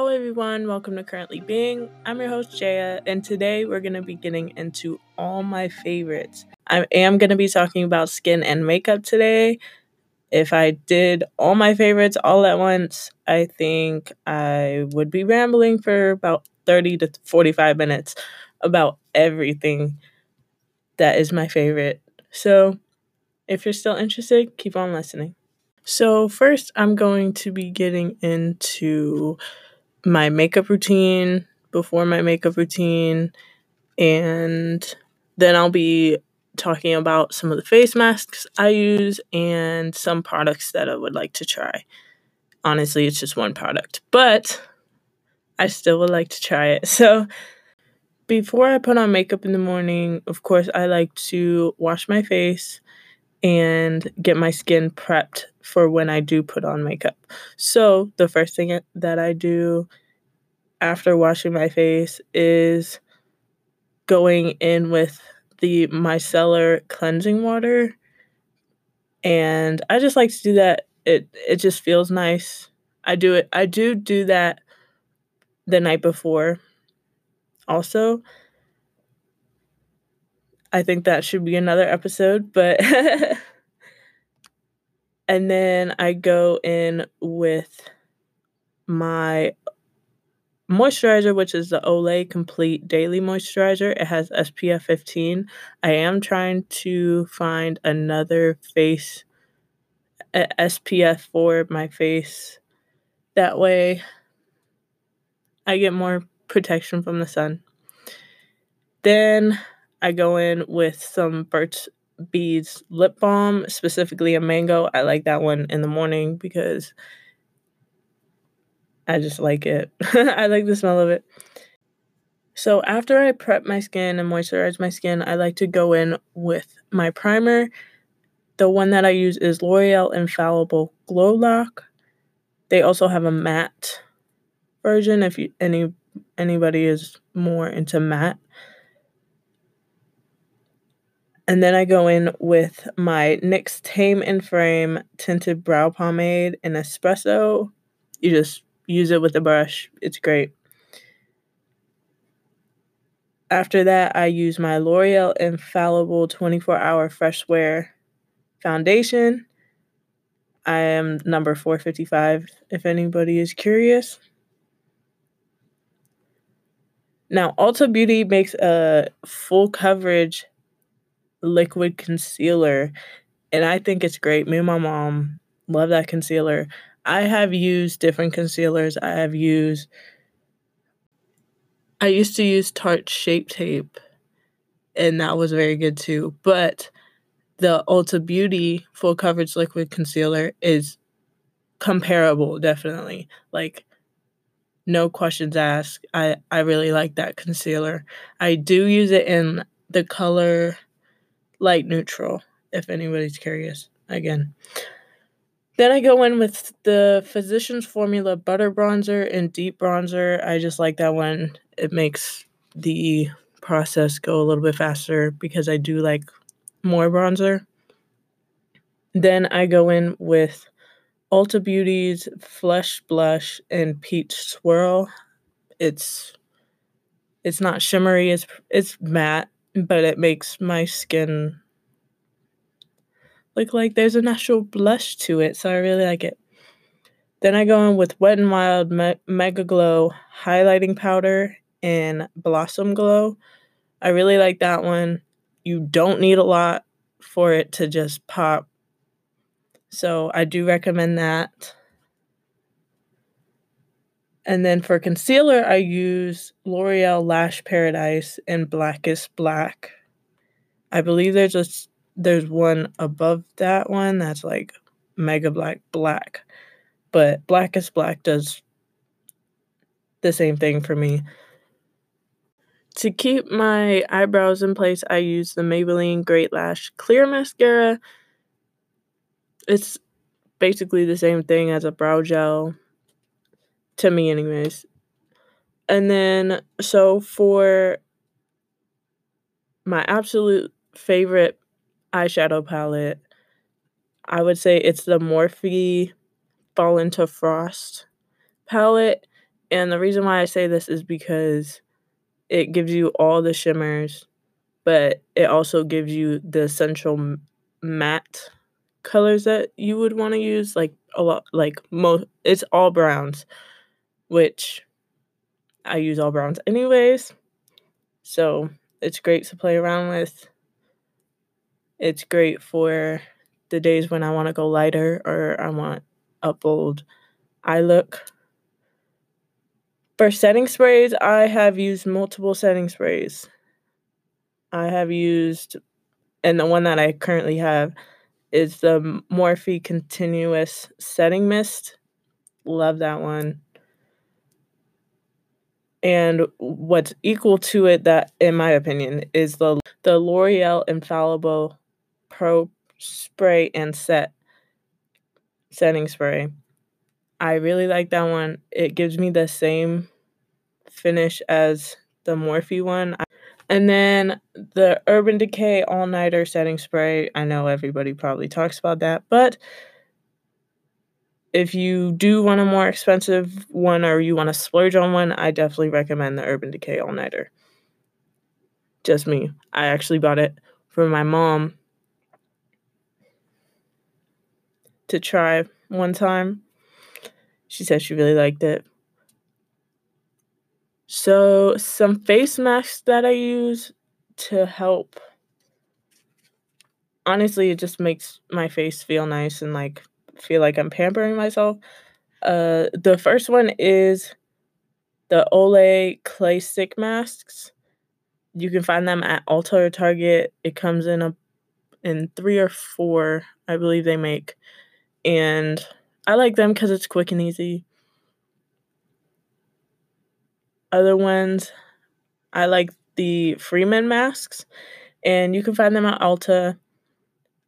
Hello, everyone. Welcome to Currently Being. I'm your host, Jaya, and today we're going to be getting into all my favorites. I am going to be talking about skin and makeup today. If I did all my favorites all at once, I think I would be rambling for about 30 to 45 minutes about everything that is my favorite. So, if you're still interested, keep on listening. So, first, I'm going to be getting into my makeup routine, before my makeup routine, and then I'll be talking about some of the face masks I use and some products that I would like to try. Honestly, it's just one product, but I still would like to try it. So, before I put on makeup in the morning, of course, I like to wash my face and get my skin prepped for when I do put on makeup. So, the first thing that I do after washing my face is going in with the micellar cleansing water. And I just like to do that. It it just feels nice. I do it I do do that the night before. Also, I think that should be another episode, but and then I go in with my moisturizer, which is the Olay Complete Daily Moisturizer. It has SPF 15. I am trying to find another face SPF for my face. That way I get more protection from the sun. Then I go in with some Burt's Bees lip balm, specifically a mango. I like that one in the morning because I just like it. I like the smell of it. So after I prep my skin and moisturize my skin, I like to go in with my primer. The one that I use is L'Oreal Infallible Glow Lock. They also have a matte version if you, any anybody is more into matte. And then I go in with my NYX Tame and Frame tinted brow pomade in espresso. You just use it with a brush. It's great. After that, I use my L'Oreal Infallible 24 Hour Fresh Wear Foundation. I am number 455 if anybody is curious. Now, Ulta Beauty makes a full coverage liquid concealer, and I think it's great. Me and my mom love that concealer. I have used different concealers. I have used I used to use Tarte Shape Tape, and that was very good too. But the Ulta Beauty full coverage liquid concealer is comparable, definitely. Like no questions asked. I I really like that concealer. I do use it in the color light neutral, if anybody's curious. Again. Then I go in with the Physicians Formula Butter Bronzer and Deep Bronzer. I just like that one. It makes the process go a little bit faster because I do like more bronzer. Then I go in with Ulta Beauty's Flushed Blush and Peach Swirl. It's it's not shimmery, it's it's matte, but it makes my skin look like there's a natural blush to it, so I really like it. Then I go in with Wet n Wild Me- MegaGlo highlighting powder and Blossom Glow. I really like that one. You don't need a lot for it to just pop. So I do recommend that. And then for concealer, I use L'Oreal Lash Paradise in Blackest Black. I believe there's a there's one above that one that's like mega black black. But Blackest Black does the same thing for me. To keep my eyebrows in place, I use the Maybelline Great Lash Clear Mascara. It's basically the same thing as a brow gel, to me, anyways. And then, so for my absolute favorite eyeshadow palette, I would say it's the Morphe Fall into Frost palette. And the reason why I say this is because it gives you all the shimmers, but it also gives you the essential matte colors that you would want to use like a lot like most it's all browns which I use all browns anyways. So it's great to play around with. It's great for the days when I want to go lighter or I want a bold eye look. For setting sprays, I have used multiple setting sprays. I have used, and the one that I currently have is the Morphe Continuous Setting Mist. Love that one and what's equal to it that in my opinion is the the L'Oreal Infallible Pro spray and set setting spray. I really like that one. It gives me the same finish as the Morphe one. And then the Urban Decay All Nighter Setting Spray. I know everybody probably talks about that, but if you do want a more expensive one or you want to splurge on one, I definitely recommend the Urban Decay All Nighter. Just me. I actually bought it for my mom to try one time. She said she really liked it. So, some face masks that I use to help. Honestly, it just makes my face feel nice and like feel like I'm pampering myself. Uh, the first one is the Olay clay stick masks. You can find them at Ulta or Target. It comes in a in three or four, I believe they make, and I like them because it's quick and easy. Other ones, I like the Freeman masks, and you can find them at Ulta.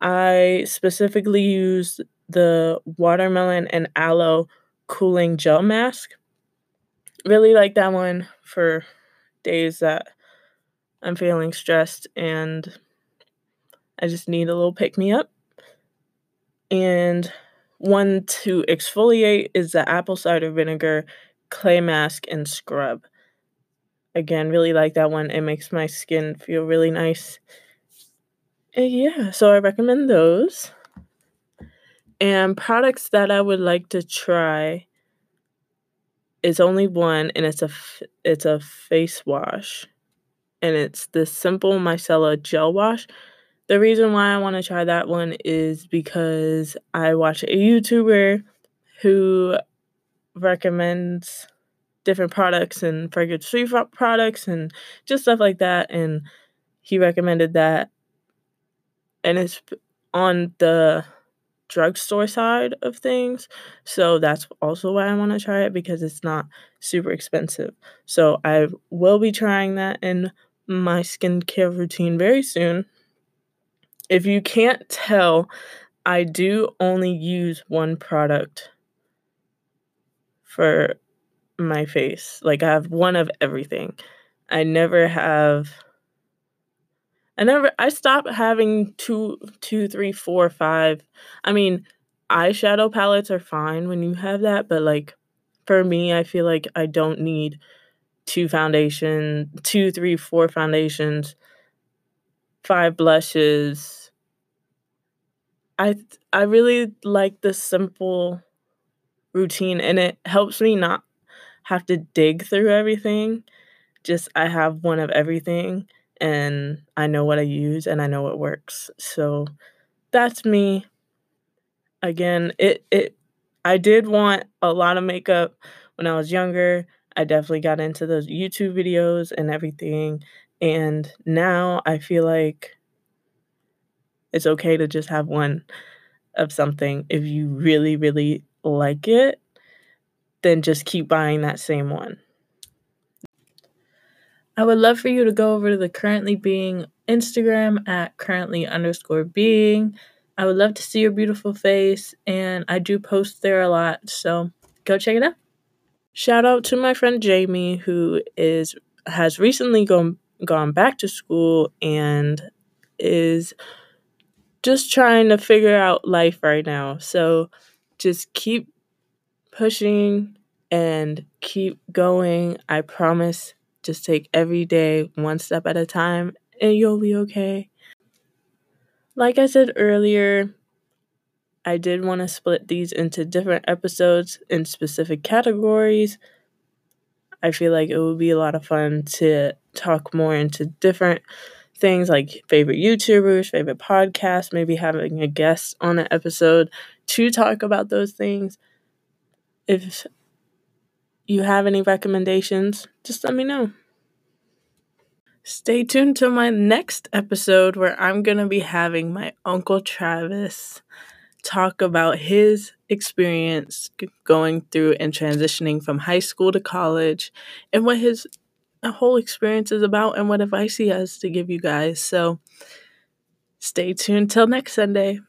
I specifically use the watermelon and aloe cooling gel mask. Really like that one for days that I'm feeling stressed and I just need a little pick me up. And one to exfoliate is the apple cider vinegar clay mask and scrub. Again, really like that one. It makes my skin feel really nice. And yeah, so I recommend those. And products that I would like to try is only one, and it's a it's a face wash, and it's the Simple Micellar Gel Wash. The reason why I want to try that one is because I watch a YouTuber who recommends different products and fragrance free products and just stuff like that, and he recommended that, and it's on the drugstore side of things. So that's also why I want to try it because it's not super expensive. So I will be trying that in my skincare routine very soon. If you can't tell, I do only use one product for my face. Like I have one of everything. I never have I never I stopped having two two, three, four, five. I mean, eyeshadow palettes are fine when you have that, but like for me, I feel like I don't need two foundation, two, three, four foundations, five blushes. I I really like the simple routine and it helps me not have to dig through everything. Just I have one of everything and I know what I use and I know what works. So that's me. Again, it it I did want a lot of makeup when I was younger. I definitely got into those YouTube videos and everything. And now I feel like it's okay to just have one of something. If you really, really like it, then just keep buying that same one. I would love for you to go over to the currently being Instagram at currently underscore being. I would love to see your beautiful face, and I do post there a lot, so go check it out. Shout out to my friend Jamie, who is has recently gone gone back to school and is just trying to figure out life right now. So just keep pushing, and keep going. I promise. Just take every day one step at a time and you'll be okay. Like I said earlier, I did want to split these into different episodes in specific categories. I feel like it would be a lot of fun to talk more into different things like favorite YouTubers, favorite podcasts, maybe having a guest on an episode to talk about those things. If you have any recommendations, just let me know. Stay tuned to my next episode where I'm going to be having my Uncle Travis talk about his experience going through and transitioning from high school to college and what his whole experience is about and what advice he has to give you guys. So stay tuned till next Sunday.